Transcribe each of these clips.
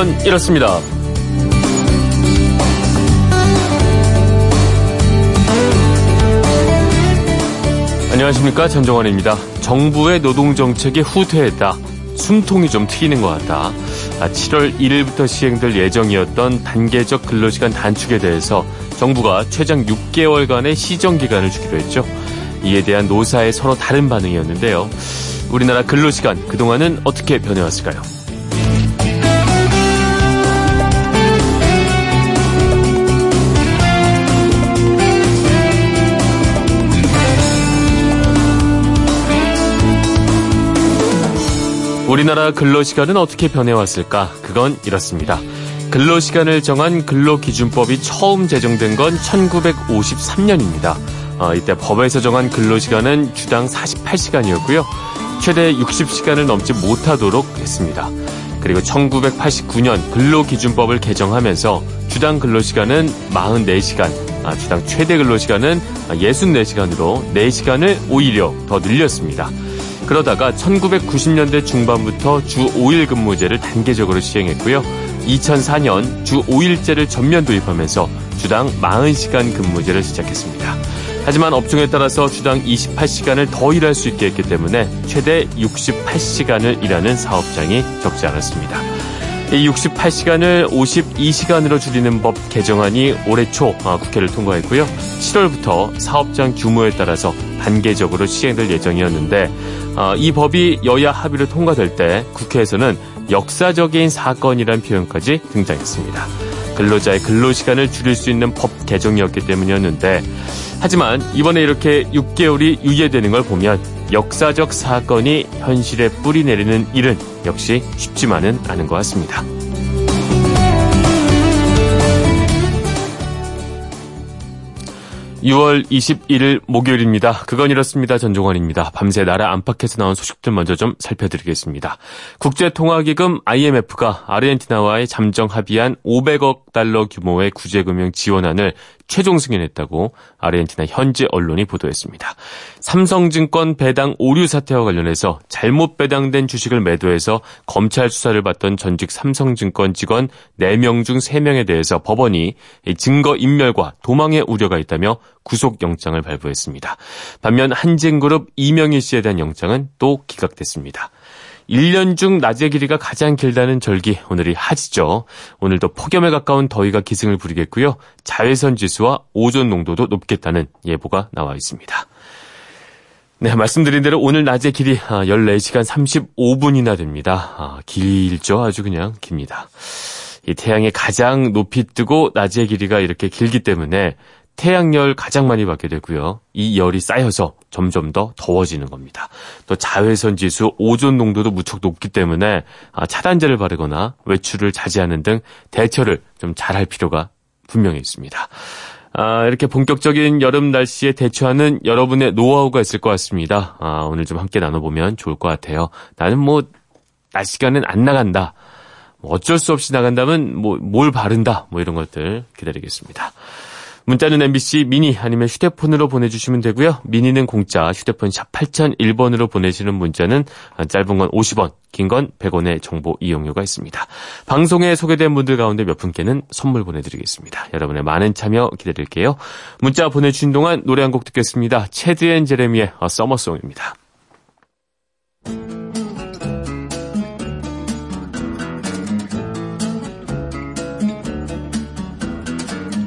그건 이렇습니다. 안녕하십니까 전정환입니다. 정부의 노동 정책이 후퇴했다. 숨통이 좀 트이는 것 같다. 7월 아, 1일부터 시행될 예정이었던 단계적 근로시간 단축에 대해서 정부가 최장 6개월간의 시정 기간을 주기로 했죠. 이에 대한 노사의 서로 다른 반응이었는데요. 우리나라 근로시간 그동안은 어떻게 변해왔을까요? 우리나라 근로시간은 어떻게 변해왔을까? 그건 이렇습니다. 근로시간을 정한 근로기준법이 처음 제정된 건 1953년입니다. 어, 이때 법에서 정한 근로시간은 주당 48시간이었고요. 최대 60시간을 넘지 못하도록 했습니다. 그리고 1989년 근로기준법을 개정하면서 주당 근로시간은 44시간, 아, 주당 최대 근로시간은 64시간으로 4시간을 오히려 더 늘렸습니다. 그러다가 1990년대 중반부터 주 5일 근무제를 단계적으로 시행했고요. 2004년 주 5일제를 전면 도입하면서 주당 40시간 근무제를 시작했습니다. 하지만 업종에 따라서 주당 28시간을 더 일할 수 있게 했기 때문에 최대 68시간을 일하는 사업장이 적지 않았습니다. 이 68시간을 52시간으로 줄이는 법 개정안이 올해 초 아, 국회를 통과했고요. 7월부터 사업장 규모에 따라서 단계적으로 시행될 예정이었는데 아, 이 법이 여야 합의로 통과될 때 국회에서는 역사적인 사건이란 표현까지 등장했습니다. 근로자의 근로시간을 줄일 수 있는 법 개정이었기 때문이었는데 하지만 이번에 이렇게 6개월이 유예되는 걸 보면 역사적 사건이 현실에 뿌리 내리는 일은 역시 쉽지만은 않은 것 같습니다. 6월 21일 목요일입니다. 그건 이렇습니다. 전종환입니다. 밤새 나라 안팎에서 나온 소식들 먼저 좀 살펴드리겠습니다. 국제통화기금 IMF가 아르헨티나와의 잠정 합의한 500억 달러 규모의 구제금융 지원안을 최종 승인했다고 아르헨티나 현지 언론이 보도했습니다. 삼성증권 배당 오류 사태와 관련해서 잘못 배당된 주식을 매도해서 검찰 수사를 받던 전직 삼성증권 직원 4명 중 3명에 대해서 법원이 증거 인멸과 도망의 우려가 있다며 구속영장을 발부했습니다. 반면 한진그룹 이명희 씨에 대한 영장은 또 기각됐습니다. 1년 중 낮의 길이가 가장 길다는 절기 오늘이 하지죠. 오늘도 폭염에 가까운 더위가 기승을 부리겠고요. 자외선 지수와 오존 농도도 높겠다는 예보가 나와 있습니다. 네, 말씀드린 대로 오늘 낮의 길이 14시간 아, 35분이나 됩니다. 아, 길죠. 아주 그냥 깁니다. 이 태양이 가장 높이 뜨고 낮의 길이가 이렇게 길기 때문에 태양열 가장 많이 받게 되고요. 이 열이 쌓여서 점점 더 더워지는 겁니다. 또 자외선 지수, 오존 농도도 무척 높기 때문에 아, 차단제를 바르거나 외출을 자제하는 등 대처를 좀 잘할 필요가 분명히 있습니다. 아, 이렇게 본격적인 여름 날씨에 대처하는 여러분의 노하우가 있을 것 같습니다. 아, 오늘 좀 함께 나눠보면 좋을 것 같아요. 나는 뭐, 날씨가는 안 나간다. 뭐 어쩔 수 없이 나간다면 뭐, 뭘 바른다. 뭐 이런 것들 기다리겠습니다. 문자는 MBC 미니 아니면 휴대폰으로 보내주시면 되고요. 미니는 공짜, 휴대폰 샵 8001번으로 보내시는 문자는 짧은 건 50원, 긴 건 100원의 정보 이용료가 있습니다. 방송에 소개된 분들 가운데 몇 분께는 선물 보내드리겠습니다. 여러분의 많은 참여 기다릴게요. 문자 보내주신 동안 노래 한 곡 듣겠습니다. 체드 앤 제레미의 Summer Song입니다.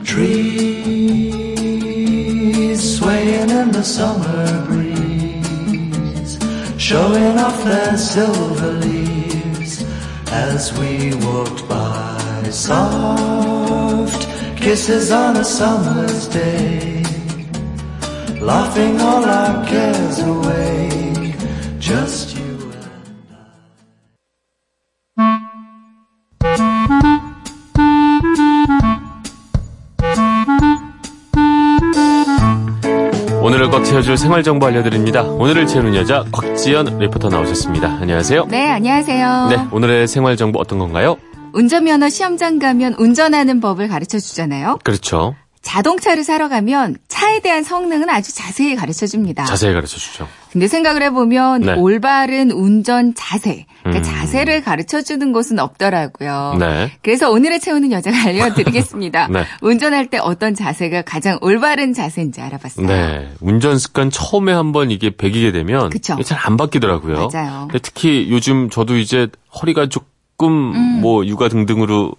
Trees summer breeze, showing off their silver leaves as we walked by. Soft kisses on a summer's day, laughing all our cares away. Just 채워줄 생활정보 알려드립니다. 오늘을 채우는 여자 곽지연 리포터 나오셨습니다. 안녕하세요. 네, 안녕하세요. 네, 오늘의 생활정보 어떤 건가요? 운전면허 시험장 가면 운전하는 법을 가르쳐 주잖아요. 그렇죠. 자동차를 사러 가면 차에 대한 성능은 아주 자세히 가르쳐 줍니다. 자세히 가르쳐 주죠. 근데 생각을 해보면 네. 올바른 운전 자세, 그러니까 음. 자세를 가르쳐 주는 곳은 없더라고요. 네. 그래서 오늘의 채우는 여자가 알려드리겠습니다. 네. 운전할 때 어떤 자세가 가장 올바른 자세인지 알아봤어요. 네. 운전 습관 처음에 한번 이게 배기게 되면. 잘 안 바뀌더라고요. 맞아요. 특히 요즘 저도 이제 허리가 조금 뭐 육아 등등으로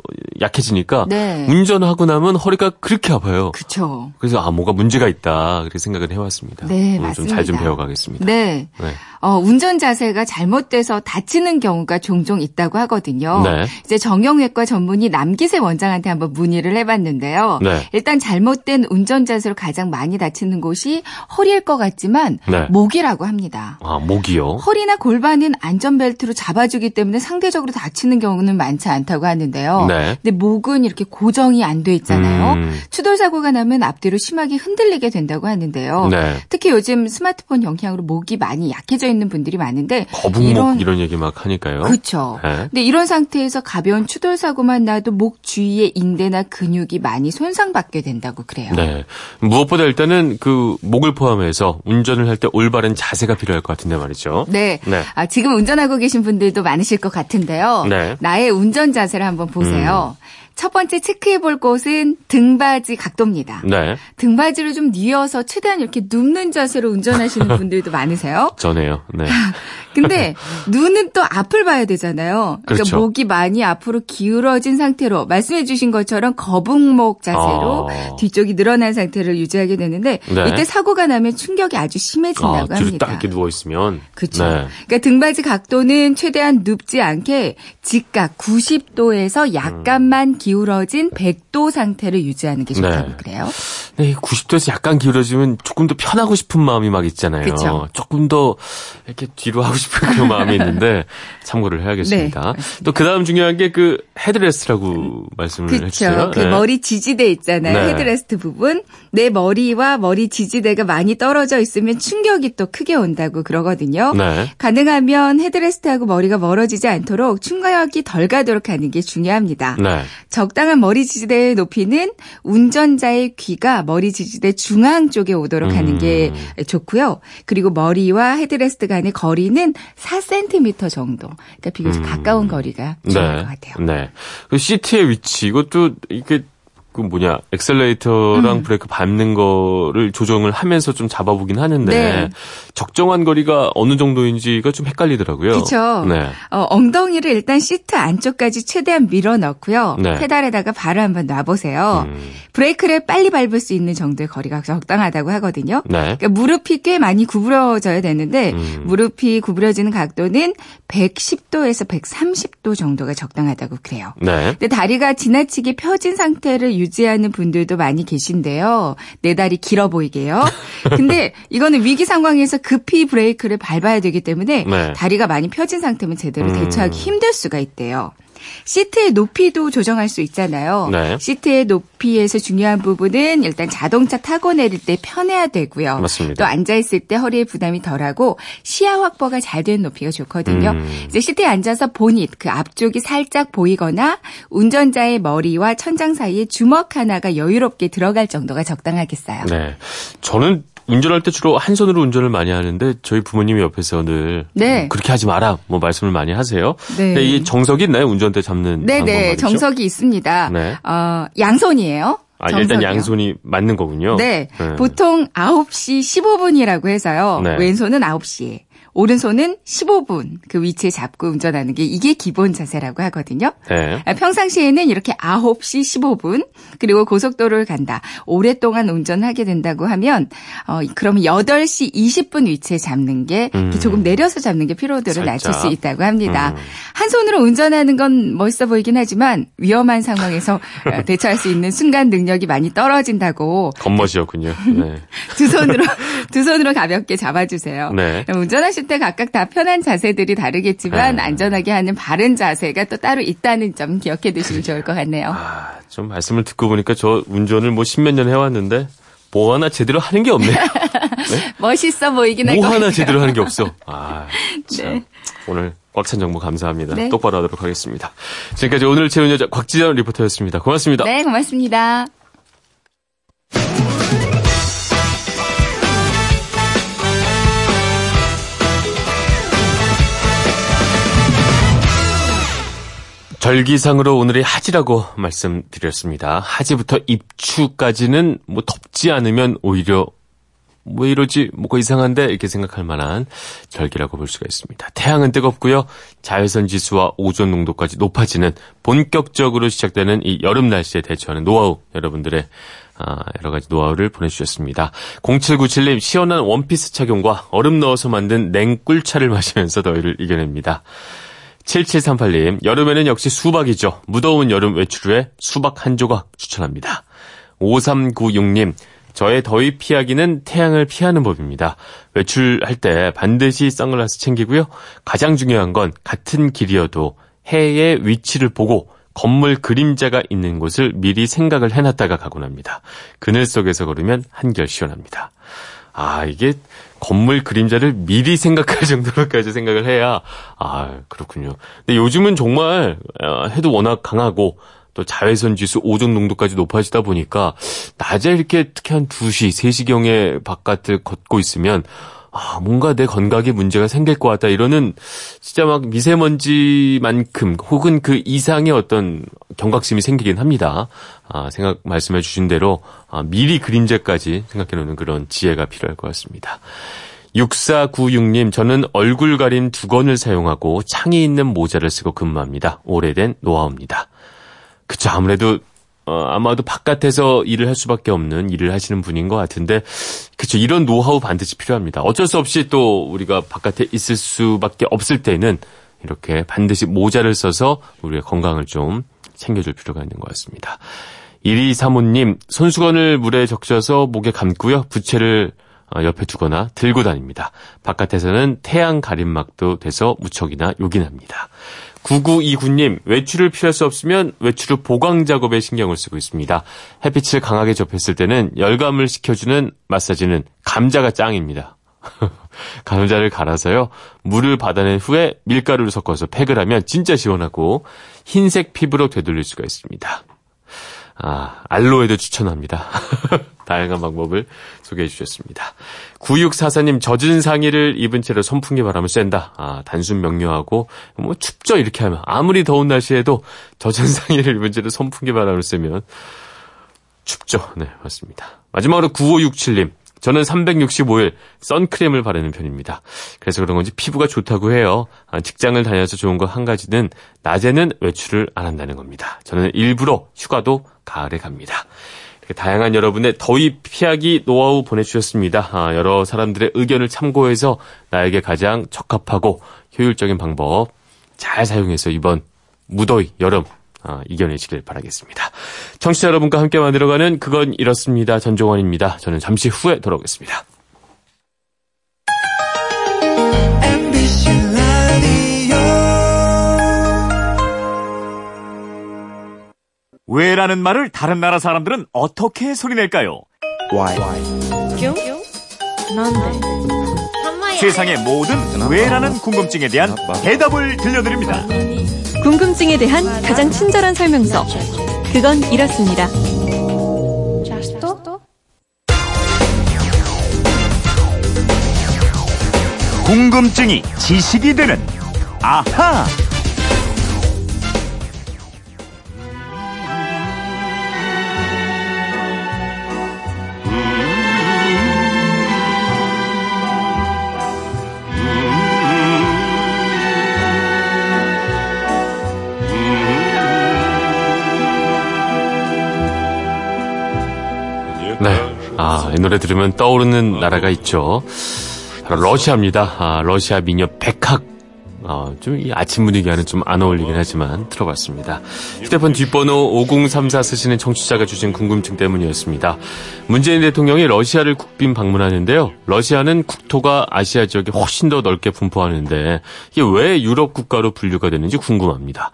약해지니까 네. 운전하고 나면 허리가 그렇게 아파요. 그쵸. 그래서 아 뭐가 문제가 있다 그렇게 생각을 해왔습니다. 네, 오늘 좀 잘좀 맞습니다. 배워가겠습니다. 네. 네. 어, 운전 자세가 잘못돼서 다치는 경우가 종종 있다고 하거든요. 네. 이제 정형외과 전문의 남기세 원장한테 한번 문의를 해봤는데요. 네. 일단 잘못된 운전 자세로 가장 많이 다치는 곳이 허리일 것 같지만 네. 목이라고 합니다. 아 목이요. 허리나 골반은 안전벨트로 잡아주기 때문에 상대적으로 다치는 경우는 많지 않다고 하는데요. 네. 근데 목은 이렇게 고정이 안 돼 있잖아요. 음. 추돌 사고가 나면 앞뒤로 심하게 흔들리게 된다고 하는데요. 네. 특히 요즘 스마트폰 영향으로 목이 많이 약해져 있는 분들이 많은데 거북목 이런, 얘기 막 하니까요. 그렇죠. 네. 근데 이런 상태에서 가벼운 추돌 사고만 나도 목 주위의 인대나 근육이 많이 손상받게 된다고 그래요. 네. 무엇보다 일단은 그 목을 포함해서 운전을 할 때 올바른 자세가 필요할 것 같은데 말이죠. 네. 네. 아, 지금 운전하고 계신 분들도 많으실 것 같은데요. 네. 음. 나의 운전 자세를 한번 보세요. 첫 번째 체크해 볼 곳은 등받이 각도입니다. 네. 등받이를 좀 뉘어서 최대한 이렇게 눕는 자세로 운전하시는 분들도 많으세요. 전에요. 네. 근데 눈은 또 앞을 봐야 되잖아요. 그러니까 그렇죠. 목이 많이 앞으로 기울어진 상태로 말씀해 주신 것처럼 거북목 자세로 아. 뒤쪽이 늘어난 상태를 유지하게 되는데 네. 이때 사고가 나면 충격이 아주 심해진다고 아, 합니다. 딱 이렇게 누워 있으면. 그렇죠. 네. 그러니까 등받이 각도는 최대한 눕지 않게 직각 90도에서 약간만 기울어진 100도 상태를 유지하는 게 좋다고 네. 그래요. 네, 90도에서 약간 기울어지면 조금 더 편하고 싶은 마음이 막 있잖아요. 그쵸. 조금 더 이렇게 뒤로 하고 싶은 그런 마음이 있는데 참고를 해야겠습니다. 네, 또 그 다음 중요한 게 그 헤드레스트라고 말씀을 그렇죠. 해주세요. 그 네. 머리 지지대 있잖아요. 네. 헤드레스트 부분. 내 머리와 머리 지지대가 많이 떨어져 있으면 충격이 또 크게 온다고 그러거든요. 네. 가능하면 헤드레스트하고 머리가 멀어지지 않도록 충격이 덜 가도록 하는 게 중요합니다. 네. 적당한 머리 지지대의 높이는 운전자의 귀가 머리 지지대 중앙 쪽에 오도록 하는 게 음. 좋고요. 그리고 머리와 헤드레스트 간의 거리는 4cm 정도. 그러니까 비교적 가까운 거리가 중요할 것 같아요. 네. 그 시트의 위치 이것도 이게 그 뭐냐 엑셀레이터랑 음. 브레이크 밟는 거를 조정을 하면서 좀 잡아보긴 하는데 네. 적정한 거리가 어느 정도인지가 좀 헷갈리더라고요. 그렇죠. 네. 어, 엉덩이를 일단 시트 안쪽까지 최대한 밀어 넣고요. 네. 페달에다가 발을 한번 놔보세요. 음. 브레이크를 빨리 밟을 수 있는 정도의 거리가 적당하다고 하거든요. 네. 그러니까 무릎이 꽤 많이 구부러져야 되는데 음. 무릎이 구부러지는 각도는 110도에서 130도 정도가 적당하다고 그래요. 네. 근데 다리가 지나치게 펴진 상태를 유지하는 분들도 많이 계신데요. 내 다리 길어 보이게요. 근데 이거는 위기 상황에서 급히 브레이크를 밟아야 되기 때문에 네. 다리가 많이 펴진 상태면 제대로 음. 대처하기 힘들 수가 있대요. 시트의 높이도 조정할 수 있잖아요. 네. 시트의 높이에서 중요한 부분은 일단 자동차 타고 내릴 때 편해야 되고요. 맞습니다. 또 앉아 있을 때 허리에 부담이 덜하고 시야 확보가 잘 된 높이가 좋거든요. 음. 이제 시트에 앉아서 보닛 그 앞쪽이 살짝 보이거나 운전자의 머리와 천장 사이에 주먹 하나가 여유롭게 들어갈 정도가 적당하겠어요. 네. 저는 운전할 때 주로 한 손으로 운전을 많이 하는데 저희 부모님이 옆에서 늘 네. 음, 그렇게 하지 마라 뭐 말씀을 많이 하세요. 네. 근데 이 정석이 있나요? 운전대 잡는 네네 말이죠? 정석이 있습니다. 네. 어, 양손이에요. 아, 일단 정석이요. 양손이 맞는 거군요. 네. 보통 9시 15분이라고 해서요. 네. 왼손은 9시에. 오른손은 15분 그 위치에 잡고 운전하는 게 이게 기본 자세라고 하거든요. 네. 아, 평상시에는 이렇게 9시 15분 그리고 고속도로를 간다. 오랫동안 운전하게 된다고 하면 어 그러면 8시 20분 위치에 잡는 게 음. 조금 내려서 잡는 게 피로도를 낮출. 수 있다고 합니다. 음. 한 손으로 운전하는 건 멋있어 보이긴 하지만 위험한 상황에서 어, 대처할 수 있는 순간 능력이 많이 떨어진다고 겉멋이었군요. 네. 두 손으로 두 손으로 가볍게 잡아주세요. 네. 운전하실 때 각각 다 편한 자세들이 다르겠지만 네. 안전하게 하는 바른 자세가 또 따로 있다는 점 기억해 두시면 좋을 것 같네요. 아, 좀 말씀을 듣고 보니까 저 운전을 뭐 십몇 년 해왔는데 뭐 하나 제대로 하는 게 없네요. 멋있어 보이긴 할것 뭐. 하나 제대로 하는 게 없어. 아, 참. 네. 오늘 꽉 찬 정보 감사합니다. 네. 똑바로 하도록 하겠습니다. 지금까지 오늘 채운 여자 곽지연 리포터였습니다. 고맙습니다. 네, 고맙습니다. 절기상으로 오늘이 하지라고 말씀드렸습니다. 하지부터 입추까지는 뭐 덥지 않으면 오히려 왜 이러지 뭐가 이상한데 이렇게 생각할 만한 절기라고 볼 수가 있습니다. 태양은 뜨겁고요. 자외선 지수와 오존 농도까지 높아지는 본격적으로 시작되는 이 여름 날씨에 대처하는 노하우 여러분들의 아, 여러 가지 노하우를 보내주셨습니다. 0797님 시원한 원피스 착용과 얼음 넣어서 만든 냉꿀차를 마시면서 더위를 이겨냅니다. 7738님 여름에는 역시 수박이죠. 무더운 여름 외출 후에 수박 한 조각 추천합니다. 5396님 저의 더위 피하기는 태양을 피하는 법입니다. 외출할 때 반드시 선글라스 챙기고요. 가장 중요한 건 같은 길이어도 해의 위치를 보고 건물 그림자가 있는 곳을 미리 생각을 해놨다가 가곤 합니다. 그늘 속에서 걸으면 한결 시원합니다. 아, 이게 건물 그림자를 미리 생각할 정도로까지 생각을 해야, 아, 그렇군요. 근데 요즘은 정말 어, 해도 워낙 강하고 또 자외선 지수 오존 농도까지 높아지다 보니까 낮에 이렇게 특히 한 2시, 3시경에 바깥을 걷고 있으면 아, 뭔가 내 건강에 문제가 생길 것 같다. 이러는 진짜 막 미세먼지만큼 혹은 그 이상의 어떤 경각심이 생기긴 합니다. 아, 생각 말씀해 주신 대로 아, 미리 그림자까지 생각해 놓는 그런 지혜가 필요할 것 같습니다. 6496님, 저는 얼굴 가림 두건을 사용하고 창이 있는 모자를 쓰고 근무합니다. 오래된 노하우입니다. 그쵸. 아무래도, 어, 아마도 바깥에서 일을 할 수밖에 없는 일을 하시는 분인 것 같은데, 그쵸. 이런 노하우 반드시 필요합니다. 어쩔 수 없이 또 우리가 바깥에 있을 수밖에 없을 때는 이렇게 반드시 모자를 써서 우리의 건강을 좀 챙겨줄 필요가 있는 것 같습니다. 1235님, 손수건을 물에 적셔서 목에 감고요. 부채를 어, 옆에 두거나 들고 다닙니다. 바깥에서는 태양 가림막도 돼서 무척이나 요긴합니다. 9929님, 외출을 피할 수 없으면 외출 후 보강 작업에 신경을 쓰고 있습니다. 햇빛을 강하게 접했을 때는 열감을 식혀주는 마사지는 감자가 짱입니다. 감자를 갈아서요, 물을 받아낸 후에 밀가루를 섞어서 팩을 하면 진짜 시원하고 흰색 피부로 되돌릴 수가 있습니다. 아, 알로에도 추천합니다. 다양한 방법을 소개해 주셨습니다. 9644님, 젖은 상의를 입은 채로 선풍기 바람을 쐰다. 아, 단순 명료하고, 뭐, 춥죠? 이렇게 하면. 아무리 더운 날씨에도 젖은 상의를 입은 채로 선풍기 바람을 쐬면 춥죠? 네, 맞습니다. 마지막으로 9567님. 저는 365일 선크림을 바르는 편입니다. 그래서 그런 건지 피부가 좋다고 해요. 아, 직장을 다녀서 좋은 거한 가지는 낮에는 외출을 안 한다는 겁니다. 저는 일부러 휴가도 가을에 갑니다. 다양한 여러분의 더위 피하기 노하우 보내주셨습니다. 아, 여러 사람들의 의견을 참고해서 나에게 가장 적합하고 효율적인 방법 잘 사용해서 이번 무더위 여름 아, 이겨내시길 바라겠습니다. 청취자 여러분과 함께 만들어가는 그건 이렇습니다. 전종원입니다. 저는 잠시 후에 돌아오겠습니다. 왜라는 말을 다른 나라 사람들은 어떻게 소리낼까요? Why? 세상의 모든 왜라는 궁금증에 대한 대답을 들려드립니다. 궁금증에 대한 가장 친절한 설명서. 그건 이렇습니다. 궁금증이 지식이 되는 아하. 이 노래 들으면 떠오르는 나라가 있죠. 바로 러시아입니다. 아, 러시아 미녀 백학 어, 좀이 아침 분위기와는 좀 안 어울리긴 하지만 들어봤습니다. 휴대폰 뒷번호 5034 쓰시는 청취자가 주신 궁금증 때문이었습니다. 문재인 대통령이 러시아를 국빈 방문하는데요. 러시아는 국토가 아시아 지역에 훨씬 더 넓게 분포하는데 이게 왜 유럽 국가로 분류가 되는지 궁금합니다.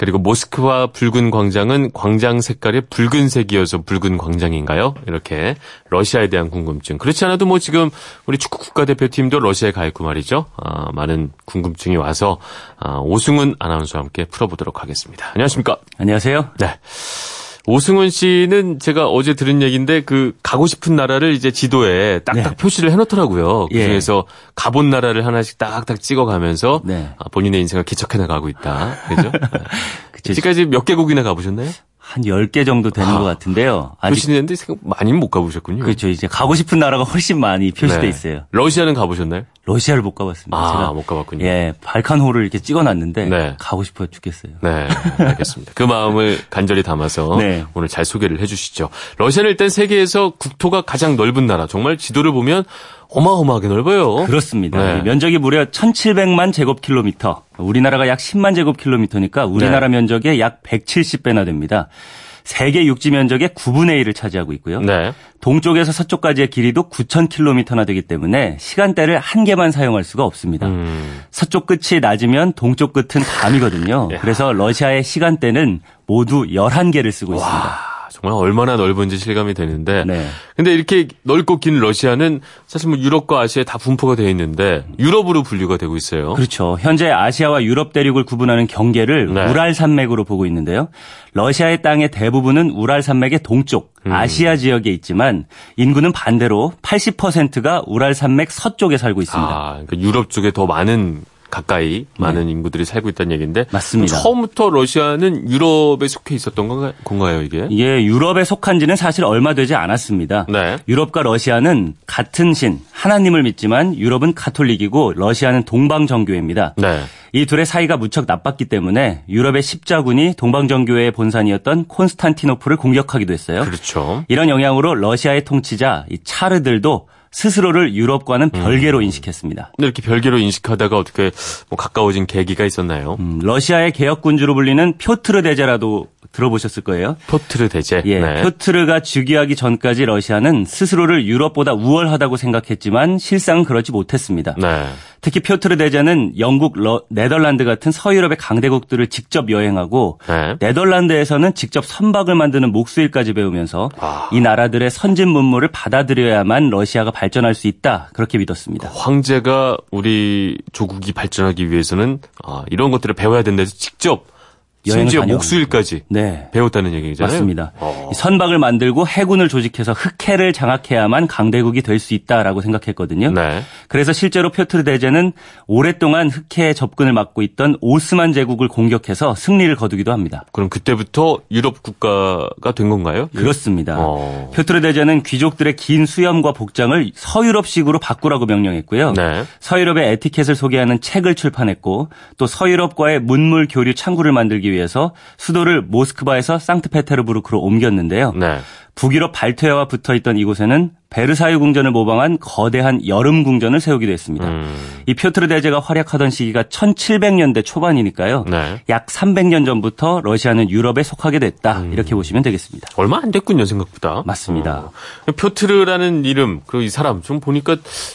그리고 모스크바 붉은 광장은 광장 색깔이 붉은색이어서 붉은 광장인가요? 이렇게 러시아에 대한 궁금증. 그렇지 않아도 뭐 지금 우리 축구 국가대표팀도 러시아에 가 있고 말이죠. 아, 많은 궁금증이 와서 아, 오승훈 아나운서와 함께 풀어보도록 하겠습니다. 안녕하십니까? 안녕하세요. 네. 오승훈 씨는 제가 어제 들은 얘기인데 그 가고 싶은 나라를 이제 지도에 딱딱 네. 표시를 해놓더라고요. 예. 그중에서 가본 나라를 하나씩 딱딱 찍어가면서 네. 아, 본인의 인생을 개척해 나가고 있다. 그죠? 그쵸. 지금까지 몇 개국이나 가보셨나요? 한 10개 정도 되는 아, 것 같은데요. 아직 표시했는데 생각 많이는 못 가보셨군요. 그렇죠. 이제 가고 싶은 나라가 훨씬 많이 표시돼 네. 있어요. 러시아는 가보셨나요? 러시아를 못 가봤습니다. 아, 제가 못 가봤군요. 예, 발칸호를 이렇게 찍어놨는데 네. 가고 싶어 죽겠어요. 네, 알겠습니다. 그 마음을 간절히 담아서 네. 오늘 잘 소개를 해주시죠. 러시아는 일단 세계에서 국토가 가장 넓은 나라. 정말 지도를 보면 어마어마하게 넓어요. 그렇습니다. 네. 이 면적이 무려 1,700만 제곱킬로미터. 우리나라가 약 10만 제곱킬로미터니까 우리나라 네. 면적의 약 170배나 됩니다. 세계 육지 면적의 9분의 1을 차지하고 있고요. 네. 동쪽에서 서쪽까지의 길이도 9,000km나 되기 때문에 시간대를 한 개만 사용할 수가 없습니다. 음. 서쪽 끝이 낮으면 동쪽 끝은 밤이거든요. 야. 그래서 러시아의 시간대는 모두 11개를 쓰고 있습니다. 와, 정말 얼마나 넓은지 실감이 되는데. 네. 근데 이렇게 넓고 긴 러시아는 사실 뭐 유럽과 아시아에 다 분포가 되어 있는데 유럽으로 분류가 되고 있어요. 그렇죠. 현재 아시아와 유럽 대륙을 구분하는 경계를 네. 우랄 산맥으로 보고 있는데요. 러시아의 땅의 대부분은 우랄 산맥의 동쪽 음. 아시아 지역에 있지만 인구는 반대로 80%가 우랄 산맥 서쪽에 살고 있습니다. 아, 그러니까 유럽 쪽에 더 많은 가까이 많은 인구들이 살고 있다는 얘기인데 네. 맞습니다. 처음부터 러시아는 유럽에 속해 있었던 건가, 건가요, 이게? 이게 유럽에 속한 지는 사실 얼마 되지 않았습니다. 네. 유럽과 러시아는 같은 신, 하나님을 믿지만 유럽은 가톨릭이고 러시아는 동방 정교회입니다. 네. 이 둘의 사이가 무척 나빴기 때문에 유럽의 십자군이 동방정교회의 본산이었던 콘스탄티노플을 공격하기도 했어요. 그렇죠. 이런 영향으로 러시아의 통치자 이 차르들도 스스로를 유럽과는 음. 별개로 인식했습니다. 근데 이렇게 별개로 인식하다가 어떻게 뭐 가까워진 계기가 있었나요? 음, 러시아의 개혁군주로 불리는 표트르 대제라도 들어보셨을 거예요. 포트르 대제. 예, 네. 표트르가 즉위하기 전까지 러시아는 스스로를 유럽보다 우월하다고 생각했지만 실상은 그렇지 못했습니다. 네. 특히 표트르 대제는 영국, 러- 네덜란드 같은 서유럽의 강대국들을 직접 여행하고 네. 네덜란드에서는 직접 선박을 만드는 목수일까지 배우면서 아. 이 나라들의 선진 문물을 받아들여야만 러시아가 발전할 수 있다 그렇게 믿었습니다. 황제가 우리 조국이 발전하기 위해서는 아, 이런 것들을 배워야 된다 해서 직접 심지어 목수일까지 네. 배웠다는 얘기잖아요. 맞습니다. 어. 이 선박을 만들고 해군을 조직해서 흑해를 장악해야만 강대국이 될 수 있다라고 생각했거든요. 네. 그래서 실제로 표트르 대제는 오랫동안 흑해에 접근을 막고 있던 오스만 제국을 공격해서 승리를 거두기도 합니다. 그럼 그때부터 유럽 국가가 된 건가요? 그렇습니다. 어. 표트르 대제는 귀족들의 긴 수염과 복장을 서유럽식으로 바꾸라고 명령했고요. 네. 서유럽의 에티켓을 소개하는 책을 출판했고 또 서유럽과의 문물 교류 창구를 만들기 위해서 수도를 모스크바에서 상트페테르부르크로 옮겼는데요. 네. 북유럽 발트해와 붙어 있던 이곳에는 베르사유 궁전을 모방한 거대한 여름 궁전을 세우기도 했습니다. 음. 이 표트르 대제가 활약하던 시기가 1700년대 초반이니까요. 네. 약 300년 전부터 러시아는 유럽에 속하게 됐다. 음. 이렇게 보시면 되겠습니다. 얼마 안 됐군요, 생각보다. 맞습니다. 어. 표트르라는 이름, 그리고 이 사람 좀 보니까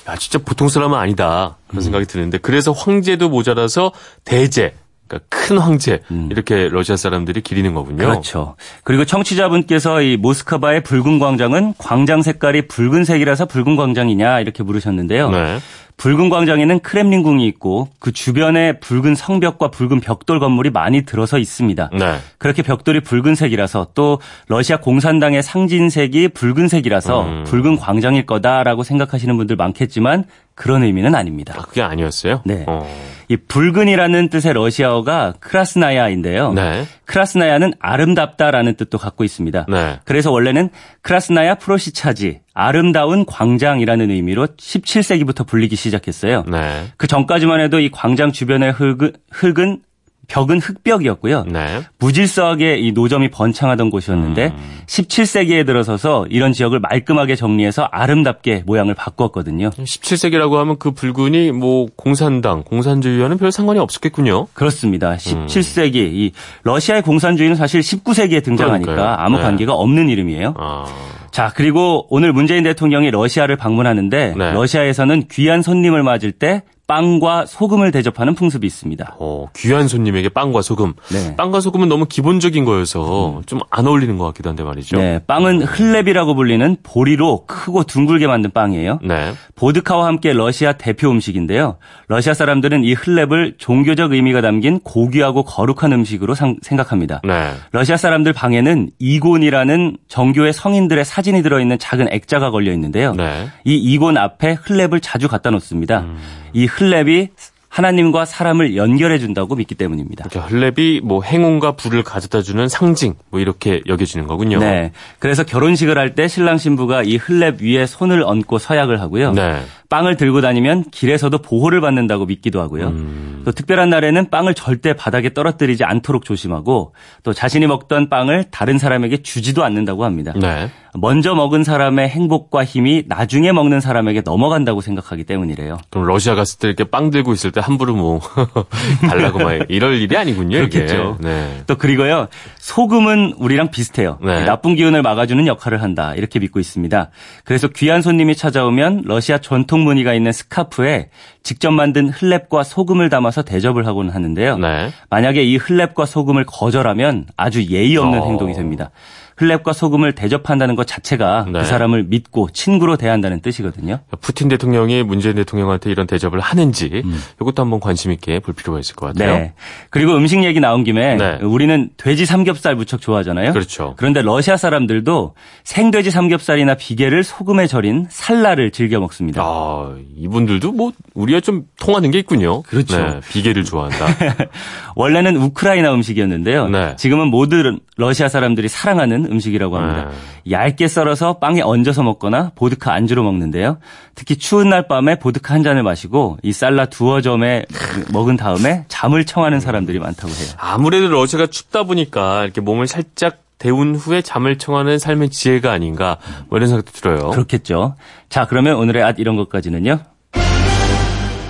야, 진짜 보통 사람은 아니다. 그런 생각이 드는데 그래서 황제도 모자라서 대제, 그러니까 큰 황제 이렇게 러시아 사람들이 기리는 거군요. 그렇죠. 그리고 청취자분께서 이 모스크바의 붉은 광장은 광장 색깔이 붉은색이라서 붉은 광장이냐 이렇게 물으셨는데요. 네. 붉은 광장에는 크렘린궁이 있고 그 주변에 붉은 성벽과 붉은 벽돌 건물이 많이 들어서 있습니다. 네. 그렇게 벽돌이 붉은색이라서 또 러시아 공산당의 상징색이 붉은색이라서 음. 붉은 광장일 거다라고 생각하시는 분들 많겠지만 그런 의미는 아닙니다. 아, 그게 아니었어요? 네. 어. 이 붉은이라는 뜻의 러시아어가 크라스나야인데요. 네. 크라스나야는 아름답다라는 뜻도 갖고 있습니다. 네. 그래서 원래는 크라스나야 프로시차지 아름다운 광장이라는 의미로 17세기부터 불리기 시작했어요. 네. 그 전까지만 해도 이 광장 주변의 흙은, 흙은 벽은 흙벽이었고요. 네. 무질서하게 이 노점이 번창하던 곳이었는데 음. 17세기에 들어서서 이런 지역을 말끔하게 정리해서 아름답게 모양을 바꾸었거든요. 17세기라고 하면 그 붉은이 뭐 공산당, 공산주의와는 별 상관이 없었겠군요. 그렇습니다. 17세기 이 러시아의 공산주의는 사실 19세기에 등장하니까 그러니까요. 아무 네. 관계가 없는 이름이에요. 아. 자, 그리고 오늘 문재인 대통령이 러시아를 방문하는데 네. 러시아에서는 귀한 손님을 맞을 때 빵과 소금을 대접하는 풍습이 있습니다. 어, 귀한 손님에게 빵과 소금. 네. 빵과 소금은 너무 기본적인 거여서 좀 안 어울리는 것 같기도 한데 말이죠. 네, 빵은 흘렙이라고 불리는 보리로 크고 둥글게 만든 빵이에요. 네. 보드카와 함께 러시아 대표 음식인데요. 러시아 사람들은 이 흘렙을 종교적 의미가 담긴 고귀하고 거룩한 음식으로 상- 생각합니다. 네. 러시아 사람들 방에는 이곤이라는 정교의 성인들의 사진이 들어있는 작은 액자가 걸려 있는데요. 네. 이 이곤 앞에 흘렙을 자주 갖다 놓습니다. 음. 이 흘렙이 하나님과 사람을 연결해 준다고 믿기 때문입니다. 이렇게 흘렙이 뭐 행운과 부를 가져다 주는 상징 뭐 이렇게 여겨지는 거군요. 네. 그래서 결혼식을 할 때 신랑 신부가 이 흘렙 위에 손을 얹고 서약을 하고요. 네. 빵을 들고 다니면 길에서도 보호를 받는다고 믿기도 하고요. 음. 또 특별한 날에는 빵을 절대 바닥에 떨어뜨리지 않도록 조심하고 또 자신이 먹던 빵을 다른 사람에게 주지도 않는다고 합니다. 네. 먼저 먹은 사람의 행복과 힘이 나중에 먹는 사람에게 넘어간다고 생각하기 때문이래요. 그럼 러시아 갔을 때 이렇게 빵 들고 있을 때 함부로 뭐 달라고 막 이럴 일이 아니군요. 그렇겠죠. 네. 또 그리고요 소금은 우리랑 비슷해요. 네. 나쁜 기운을 막아주는 역할을 한다 이렇게 믿고 있습니다. 그래서 귀한 손님이 찾아오면 러시아 전통 무늬가 있는 스카프에 직접 만든 흘렙과 소금을 담아서 대접을 하고는 하는데요. 네. 만약에 이 흘렙과 소금을 거절하면 아주 예의 없는 어. 행동이 됩니다. 흘렙과 소금을 대접한다는 것 자체가 네. 그 사람을 믿고 친구로 대한다는 뜻이거든요. 푸틴 대통령이 문재인 대통령한테 이런 대접을 하는지 이것도 한번 관심 있게 볼 필요가 있을 것 같아요. 음. 네. 그리고 음식 얘기 나온 김에 네. 우리는 돼지 삼겹살 무척 좋아하잖아요. 그렇죠. 그런데 러시아 사람들도 생돼지 삼겹살이나 비계를 소금에 절인 살라를 즐겨 먹습니다. 아, 이분들도 뭐 우리가 좀 통하는 게 있군요. 그렇죠. 네, 비계를 좋아한다. 원래는 우크라이나 음식이었는데요. 네. 지금은 모든 러시아 사람들이 사랑하는 음식이라고 합니다. 네. 얇게 썰어서 빵에 얹어서 먹거나 보드카 안주로 먹는데요. 특히 추운 날 밤에 보드카 한 잔을 마시고 이 살라 두어 점에 먹은 다음에 잠을 청하는 사람들이 많다고 해요. 아무래도 러시아가 춥다 보니까 이렇게 몸을 살짝 데운 후에 잠을 청하는 삶의 지혜가 아닌가 뭐 이런 생각도 들어요. 그렇겠죠. 자, 그러면 오늘의 앗 이런 것까지는요.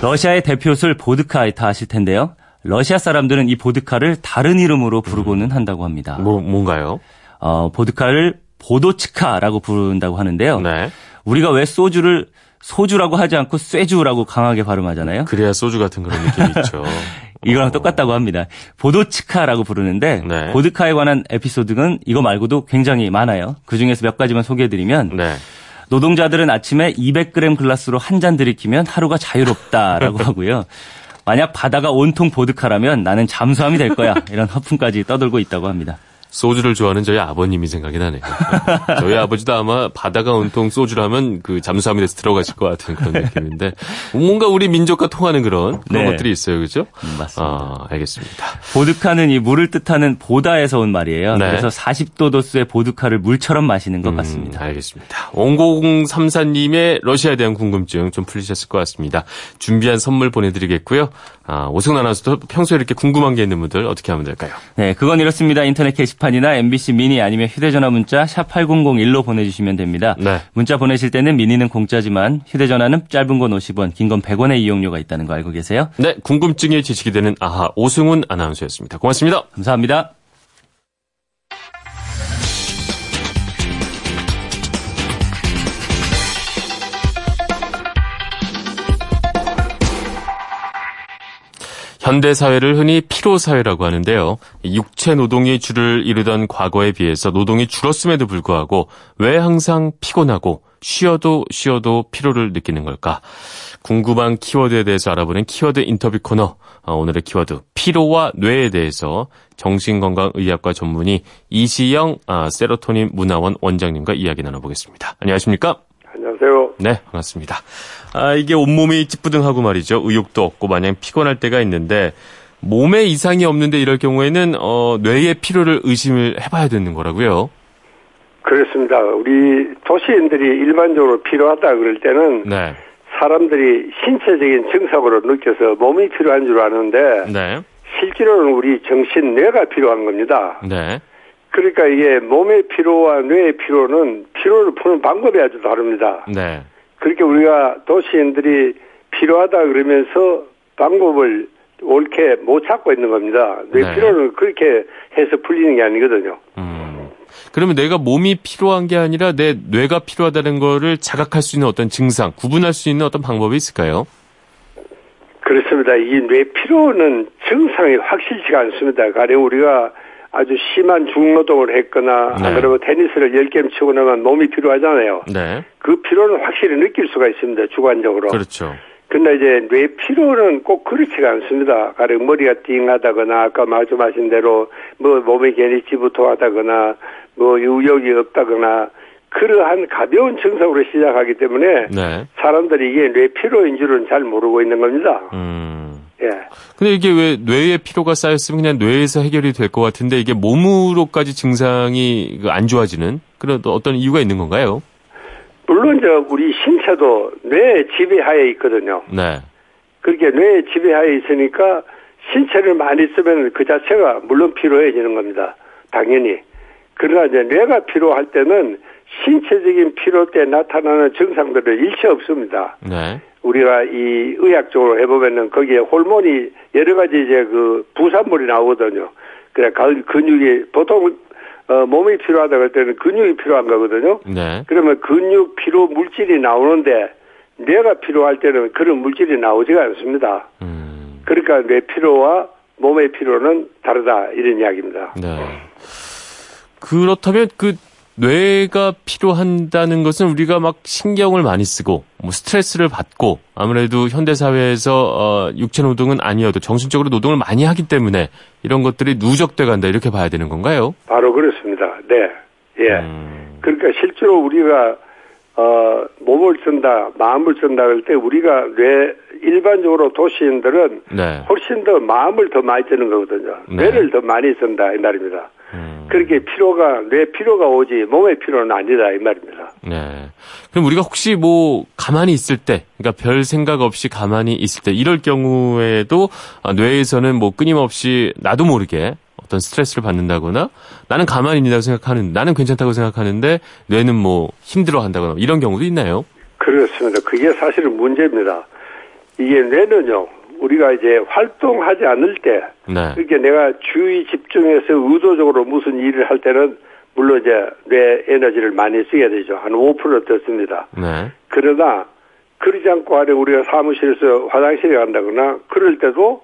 러시아의 대표술 보드카 다 아실 텐데요. 러시아 사람들은 이 보드카를 다른 이름으로 부르고는 한다고 합니다. 뭐 뭔가요? 어, 보드카를 보도치카라고 부른다고 하는데요. 네. 우리가 왜 소주를 소주라고 하지 않고 쇠주라고 강하게 발음하잖아요. 그래야 소주 같은 그런 느낌이 있죠. 이거랑 똑같다고 합니다. 보도치카라고 부르는데 네. 보드카에 관한 에피소드는 이거 말고도 굉장히 많아요. 그 중에서 몇 가지만 소개해드리면 네. 노동자들은 아침에 200g 글라스로 한 잔 들이키면 하루가 자유롭다라고 하고요. 만약 바다가 온통 보드카라면 나는 잠수함이 될 거야. 이런 허풍까지 떠들고 있다고 합니다. 소주를 좋아하는 저희 아버님이 생각이 나네요. 저희 아버지도 아마 바다가 온통 소주라면 그 잠수함에 대해서 들어가실 것 같은 그런 느낌인데 뭔가 우리 민족과 통하는 그런 그런 네. 것들이 있어요, 그죠? 음, 맞습니다. 아, 알겠습니다. 보드카는 이 물을 뜻하는 보다에서 온 말이에요. 네. 그래서 40도 도수의 보드카를 물처럼 마시는 것 같습니다. 음, 알겠습니다. 5034님의 러시아에 대한 궁금증 좀 풀리셨을 것 같습니다. 준비한 선물 보내드리겠고요. 아, 오승 아나운서도 평소에 이렇게 궁금한 게 있는 분들 어떻게 하면 될까요? 네, 그건 이렇습니다. 인터넷 게시판이나 MBC 미니 아니면 휴대전화 문자 샵 8001로 보내주시면 됩니다. 네. 문자 보내실 때는 미니는 공짜지만 휴대전화는 짧은 건 50원, 긴 건 100원의 이용료가 있다는 거 알고 계세요? 네, 궁금증에 지식이 되는 아하 오승훈 아나운서였습니다. 고맙습니다. 감사합니다. 현대 사회를 흔히 피로 사회라고 하는데요. 육체 노동이 주를 이루던 과거에 비해서 노동이 줄었음에도 불구하고 왜 항상 피곤하고 쉬어도 쉬어도 피로를 느끼는 걸까? 궁금한 키워드에 대해서 알아보는 키워드 인터뷰 코너. 어, 오늘의 키워드 피로와 뇌에 대해서 정신건강의학과 전문의 이시영 아, 세로토닌 문화원 원장님과 이야기 나눠보겠습니다. 안녕하십니까? 안녕하세요. 네, 반갑습니다. 아, 이게 온몸이 찌뿌둥하고 말이죠. 의욕도 없고 마냥 피곤할 때가 있는데 몸에 이상이 없는데 이럴 경우에는 어, 뇌의 피로를 의심을 해봐야 되는 거라고요. 그렇습니다. 우리 도시인들이 일반적으로 필요하다 그럴 때는 네, 사람들이 신체적인 증상으로 느껴서 몸이 필요한 줄 아는데 네, 실제로는 우리 정신 뇌가 필요한 겁니다. 네, 그러니까 이게 몸의 피로와 뇌의 피로는 피로를 푸는 방법이 아주 다릅니다. 네. 그렇게 우리가 도시인들이 필요하다 그러면서 방법을 옳게 못 찾고 있는 겁니다. 뇌 네. 피로는 그렇게 해서 풀리는 게 아니거든요. 음. 그러면 내가 몸이 필요한 게 아니라 내 뇌가 필요하다는 거를 자각할 수 있는 어떤 증상, 구분할 수 있는 어떤 방법이 있을까요? 그렇습니다. 이 뇌 피로는 증상이 확실치가 않습니다. 가령 우리가 아주 심한 중노동을 했거나 네. 그러면 테니스를 10게임 치고 나면 몸이 피로하잖아요. 네. 그 피로는 확실히 느낄 수가 있습니다. 주관적으로. 그렇죠. 근데 이제 뇌 피로는 꼭 그렇지가 않습니다. 가령 머리가 띵하다거나 아까 말씀하신 대로 뭐 몸이 괜히 지부통하다거나 뭐 의욕이 없다거나 그러한 가벼운 증상으로 시작하기 때문에 네. 사람들이 이게 뇌 피로인 줄은 잘 모르고 있는 겁니다. 음. 예. 근데 이게 왜 뇌에 피로가 쌓였으면 그냥 뇌에서 해결이 될 것 같은데 이게 몸으로까지 증상이 그안 좋아지는 그런 또 어떤 이유가 있는 건가요? 물론 저 우리 신체도 뇌 지배하에 있거든요. 네. 그렇게 뇌 지배하에 있으니까 신체를 많이 쓰면 그 자체가 물론 피로해지는 겁니다. 당연히. 그러나 이제 뇌가 피로할 때는 신체적인 피로 때 나타나는 증상들은 일체 없습니다. 네. 우리가 이 의학적으로 해보면은 거기에 호르몬이 여러 가지 이제 그 부산물이 나오거든요. 그래 가- 근육이 보통 어, 몸이 필요하다 그럴 때는 근육이 필요한 거거든요. 네. 그러면 근육 피로 물질이 나오는데 뇌가 필요할 때는 그런 물질이 나오지가 않습니다. 음. 그러니까 뇌 피로와 몸의 피로는 다르다 이런 이야기입니다. 네. 그렇다면 그 뇌가 필요한다는 것은 우리가 막 신경을 많이 쓰고 뭐 스트레스를 받고 아무래도 현대 사회에서 어 육체 노동은 아니어도 정신적으로 노동을 많이 하기 때문에 이런 것들이 누적돼 간다 이렇게 봐야 되는 건가요? 바로 그렇습니다. 네, 예. 음. 그러니까 실제로 우리가 어 몸을 쓴다, 마음을 쓴다 할 때 우리가 뇌 일반적으로 도시인들은 네. 훨씬 더 마음을 더 많이 쓰는 거거든요. 네. 뇌를 더 많이 쓴다 이 말입니다. 음. 그렇게 피로가 뇌 피로가 오지 몸의 피로는 아니다 이 말입니다. 네. 그럼 우리가 혹시 뭐 가만히 있을 때, 그러니까 별 생각 없이 가만히 있을 때, 이럴 경우에도 아, 뇌에서는 뭐 끊임없이 나도 모르게 어떤 스트레스를 받는다거나 나는 가만히 있다고 생각하는, 나는 괜찮다고 생각하는데 뇌는 뭐 힘들어 한다거나 이런 경우도 있나요? 그렇습니다. 그게 사실은 문제입니다. 이게 뇌는요, 우리가 이제 활동하지 않을 때, 네. 그렇게 내가 주의 집중해서 의도적으로 무슨 일을 할 때는 물론 이제 뇌 에너지를 많이 쓰게 되죠. 한 5%더 씁니다. 네. 그러나 그러지 않고 하려 우리가 사무실에서 화장실에 간다거나 그럴 때도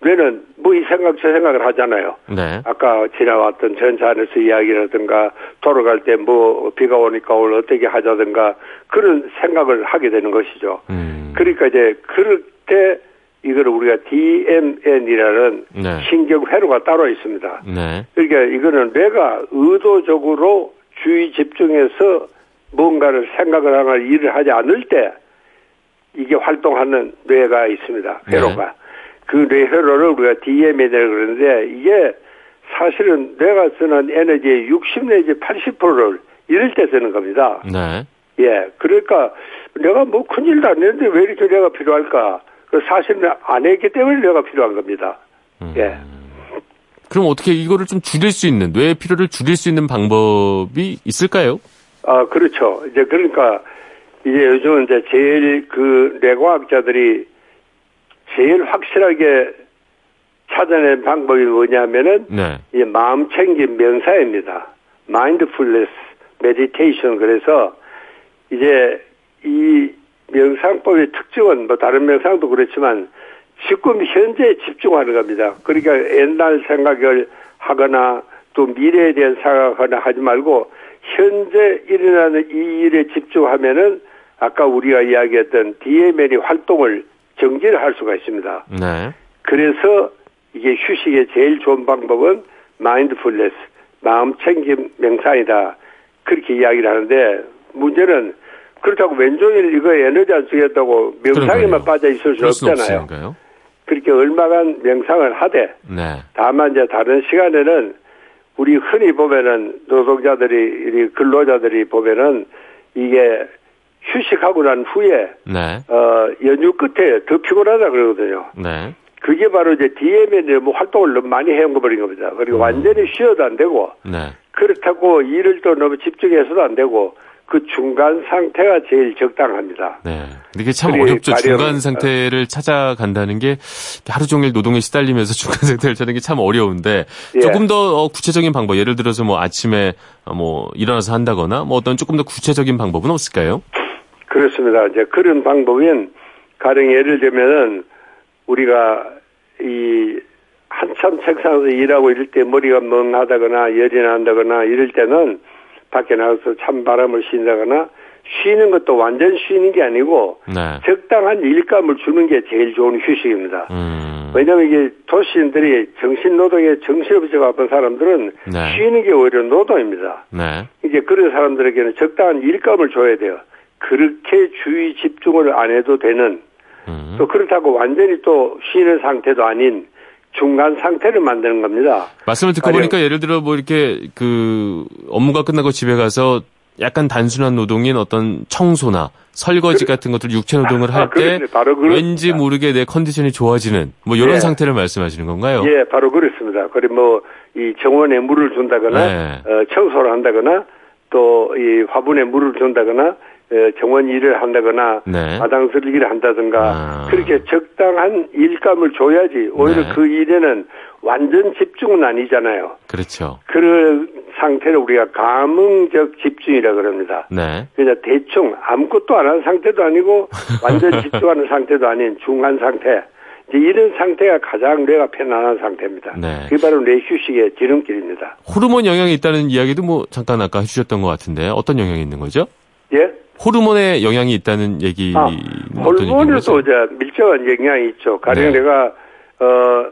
뇌는 뭐 이 생각 저 생각을 하잖아요. 네. 아까 지나왔던 전차 안에서 이야기라든가 돌아갈 때 뭐 비가 오니까 오늘 어떻게 하자든가 그런 생각을 하게 되는 것이죠. 음. 그러니까 이제 그럴 때 이거를 우리가 DMN이라는 네. 신경회로가 따로 있습니다. 네. 그러니까 이거는 뇌가 의도적으로 주의 집중해서 뭔가를 생각을 하거나 일을 하지 않을 때 이게 활동하는 뇌가 있습니다. 회로가. 그 뇌회로를 우리가 DMN이라고 그러는데 이게 사실은 뇌가 쓰는 에너지의 60 내지 80%를 이럴 때 쓰는 겁니다. 네. 예. 그러니까 내가 뭐 큰일도 안 했는데 왜 이렇게 뇌가 필요할까? 그 사실은 안 했기 때문에 뇌가 필요한 겁니다. 음. 예. 그럼 어떻게 이거를 좀 줄일 수 있는, 뇌의 피로를 줄일 수 있는 방법이 있을까요? 아, 그렇죠. 이제 그러니까 이제 요즘은 이제 제일 그 뇌과학자들이 제일 확실하게 찾아낸 방법이 뭐냐면은 네. 이 마음 챙김 명사입니다. mindfulness meditation 그래서 이제 이 명상법의 특징은 뭐 다른 명상도 그렇지만 지금 현재에 집중하는 겁니다. 그러니까 옛날 생각을 하거나 또 미래에 대한 생각하거나 하지 말고 현재 일어나는 이 일에 집중하면은 아까 우리가 이야기했던 DMN이 활동을 정지를 할 수가 있습니다. 네. 그래서 이게 휴식의 제일 좋은 방법은 마인드풀네스, 마음 챙김 명상이다. 그렇게 이야기를 하는데 문제는 그렇다고 왼종일 이거 에너지 안 쓰겠다고 명상에만. 빠져 있을 수 없잖아요. 없으니까요. 그렇게 얼마간 명상을 하되 네. 다만 이제 다른 시간에는 우리 흔히 보면은 노동자들이 이 근로자들이 보면은 이게 휴식하고 난 후에 네. 어 연휴 끝에 더 피곤하다 그러거든요. 네. 그게 바로 이제 DM의 뭐 활동을 너무 많이 해온 버린 겁니다. 그리고 완전히 쉬어도 안 되고 네. 그렇다고 일을 또 너무 집중해서도 안 되고 그 중간 상태가 제일 적당합니다. 네. 근데 이게 참 어렵죠. 가령- 중간 상태를 찾아간다는 게 하루 종일 노동에 시달리면서 중간 상태를 찾는 게 참 어려운데 예. 조금 더 어, 구체적인 방법, 예를 들어서 뭐 아침에 어, 뭐 일어나서 한다거나 뭐 어떤 조금 더 구체적인 방법은 없을까요? 그렇습니다. 이제 그런 방법은 가령 예를 들면은 우리가 이 한참 책상에서 일하고 이럴 때 머리가 멍하다거나 열이 난다거나 이럴 때는 밖에 나가서 찬바람을 쉰다거나 쉬는 것도 완전 쉬는 게 아니고 네. 적당한 일감을 주는 게 제일 좋은 휴식입니다. 음. 왜냐하면 이게 도시인들이 정신노동에 정신없이 바쁜 사람들은 네. 쉬는 게 오히려 노동입니다. 네. 이제 그런 사람들에게는 적당한 일감을 줘야 돼요. 그렇게 주의 집중을 안 해도 되는 음. 또 그렇다고 완전히 또 쉬는 상태도 아닌 중간 상태를 만드는 겁니다. 말씀을 듣고 가령- 보니까 예를 들어 뭐 이렇게 그 업무가 끝나고 집에 가서 약간 단순한 노동인 어떤 청소나 설거지 같은 것들 육체 노동을 할 아, 때 그렇네. 바로 그렇습니다. 왠지 모르게 내 컨디션이 좋아지는 뭐 이런 예. 상태를 말씀하시는 건가요? 예, 바로 그렇습니다. 그리고 뭐, 이 정원에 물을 준다거나, 네. 어, 청소를 한다거나, 또 이 화분에 물을 준다거나, 어, 정원 일을 한다거나, 네. 마당 설기를 한다든가, 아. 그렇게 적당한 일감을 줘야지, 오히려 네. 그 일에는 완전 집중은 아니잖아요. 그렇죠. 그런 상태를 우리가 감흥적 집중이라 그럽니다. 네. 그냥 대충 아무것도 안 한 상태도 아니고 완전 집중하는 상태도 아닌 중간 상태. 이제 이런 상태가 가장 뇌가 편안한 상태입니다. 네. 그게 바로 뇌 휴식의 지름길입니다. 호르몬 영향이 있다는 이야기도 뭐 잠깐 아까 해주셨던 것 같은데 어떤 영향이 있는 거죠? 예? 호르몬의 영향이 있다는 얘기 아, 호르몬에도? 이제 밀접한 영향이 있죠. 가령 네. 내가 어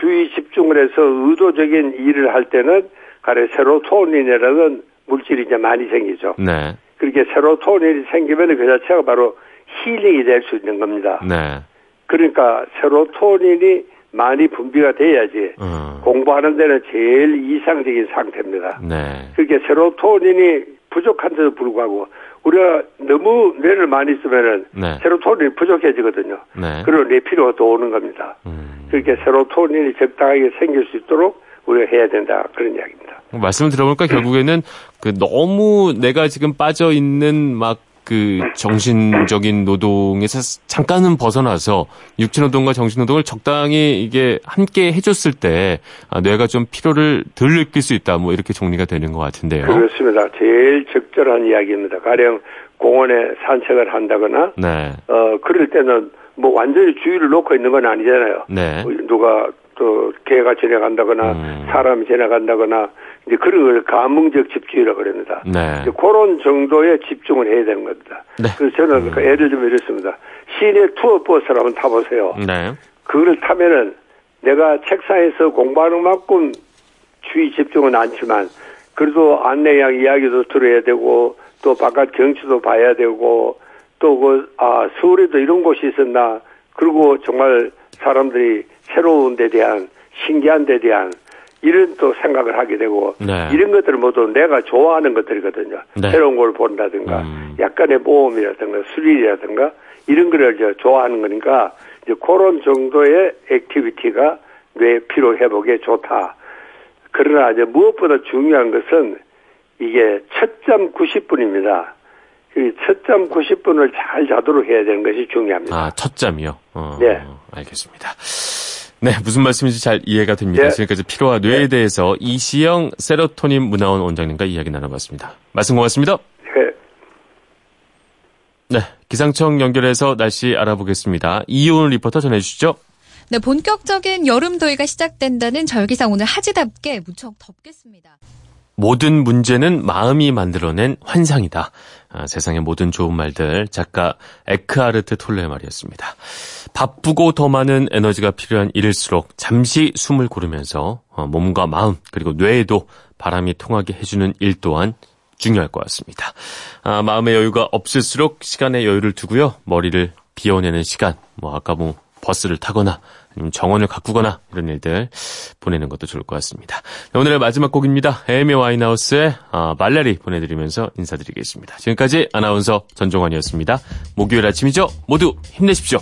주의 집중을 해서 의도적인 일을 할 때는 가령 세로토닌이라는 물질이 이제 많이 생기죠. 네. 그렇게 세로토닌이 생기면 그 자체가 바로 힐링이 될 수 있는 겁니다. 네. 그러니까 세로토닌이 많이 분비가 돼야지 어. 공부하는 데는 제일 이상적인 상태입니다. 네. 그렇게 세로토닌이 부족한데도 불구하고 우리가 너무 뇌를 많이 쓰면은 네. 세로토닌이 부족해지거든요. 네. 그리고 뇌 피로가 더 오는 겁니다. 음. 그렇게 세로토닌이 적당하게 생길 수 있도록 우리가 해야 된다 그런 이야기입니다. 말씀을 들어보니까 결국에는 그 너무 내가 지금 빠져 있는 막 그 정신적인 노동에서 잠깐은 벗어나서 육체 노동과 정신 노동을 적당히 이게 함께 해줬을 때 아, 뇌가 좀 피로를 덜 느낄 수 있다. 뭐 이렇게 정리가 되는 것 같은데요. 그렇습니다. 제일 적절한 이야기입니다. 가령 공원에 산책을 한다거나 네, 어 그럴 때는 뭐 완전히 주의를 놓고 있는 건 아니잖아요. 네, 뭐 누가 또 개가 지나간다거나 음. 사람이 지나간다거나 이제 그런 걸 감흥적 집중이라고 그럽니다. 네, 이제 그런 정도의 집중을 해야 되는 겁니다. 네. 그래서 저는 그 예를 들면 이렇습니다. 시내 투어 버스를 한번 타보세요. 네, 그걸 타면은 내가 책상에서 공부하는 만큼 주의 집중은 않지만 그래도 안내양 이야기도 들어야 되고 또 바깥 경치도 봐야 되고 또그 아 서울에도 이런 곳이 있었나 그리고 정말 사람들이 새로운 데 대한 신기한 데 대한 이런 또 생각을 하게 되고 네. 이런 것들 모두 내가 좋아하는 것들이거든요. 네. 새로운 걸 본다든가 음. 약간의 모험이라든가 스릴이라든가 이런 거를 이제 좋아하는 거니까 이제 그런 정도의 activity가 뇌 피로 회복에 좋다. 그러나 이제 무엇보다 중요한 것은 이게 첫잠 90분입니다. 이 첫잠 90분을 잘 자도록 해야 되는 것이 중요합니다. 아, 첫 잠이요. 어, 네. 알겠습니다. 네, 무슨 말씀인지 잘 이해가 됩니다. 네. 지금까지 피로와 뇌에 대해서 이시영 세로토닌 문화원 원장님과 이야기 나눠봤습니다. 말씀 고맙습니다. 네. 네, 기상청 연결해서 날씨 알아보겠습니다. 이효은 리포터 전해주시죠. 네, 본격적인 여름 더위가 시작된다는 절기상 오늘 하지답게 무척 덥겠습니다. 모든 문제는 마음이 만들어낸 환상이다. 아, 세상의 모든 좋은 말들 작가 에크하르트 톨레의 말이었습니다. 바쁘고 더 많은 에너지가 필요한 일일수록 잠시 숨을 고르면서 어, 몸과 마음 그리고 뇌에도 바람이 통하게 해주는 일 또한 중요할 것 같습니다. 아, 마음의 여유가 없을수록 시간의 여유를 두고요. 머리를 비워내는 시간, 뭐 아까 뭐 버스를 타거나 정원을 가꾸거나 이런 일들 보내는 것도 좋을 것 같습니다. 네, 오늘의 마지막 곡입니다. 에미 와인하우스의 아, 말레리 보내드리면서 인사드리겠습니다. 지금까지 아나운서 전종환이었습니다. 목요일 아침이죠? 모두 힘내십시오.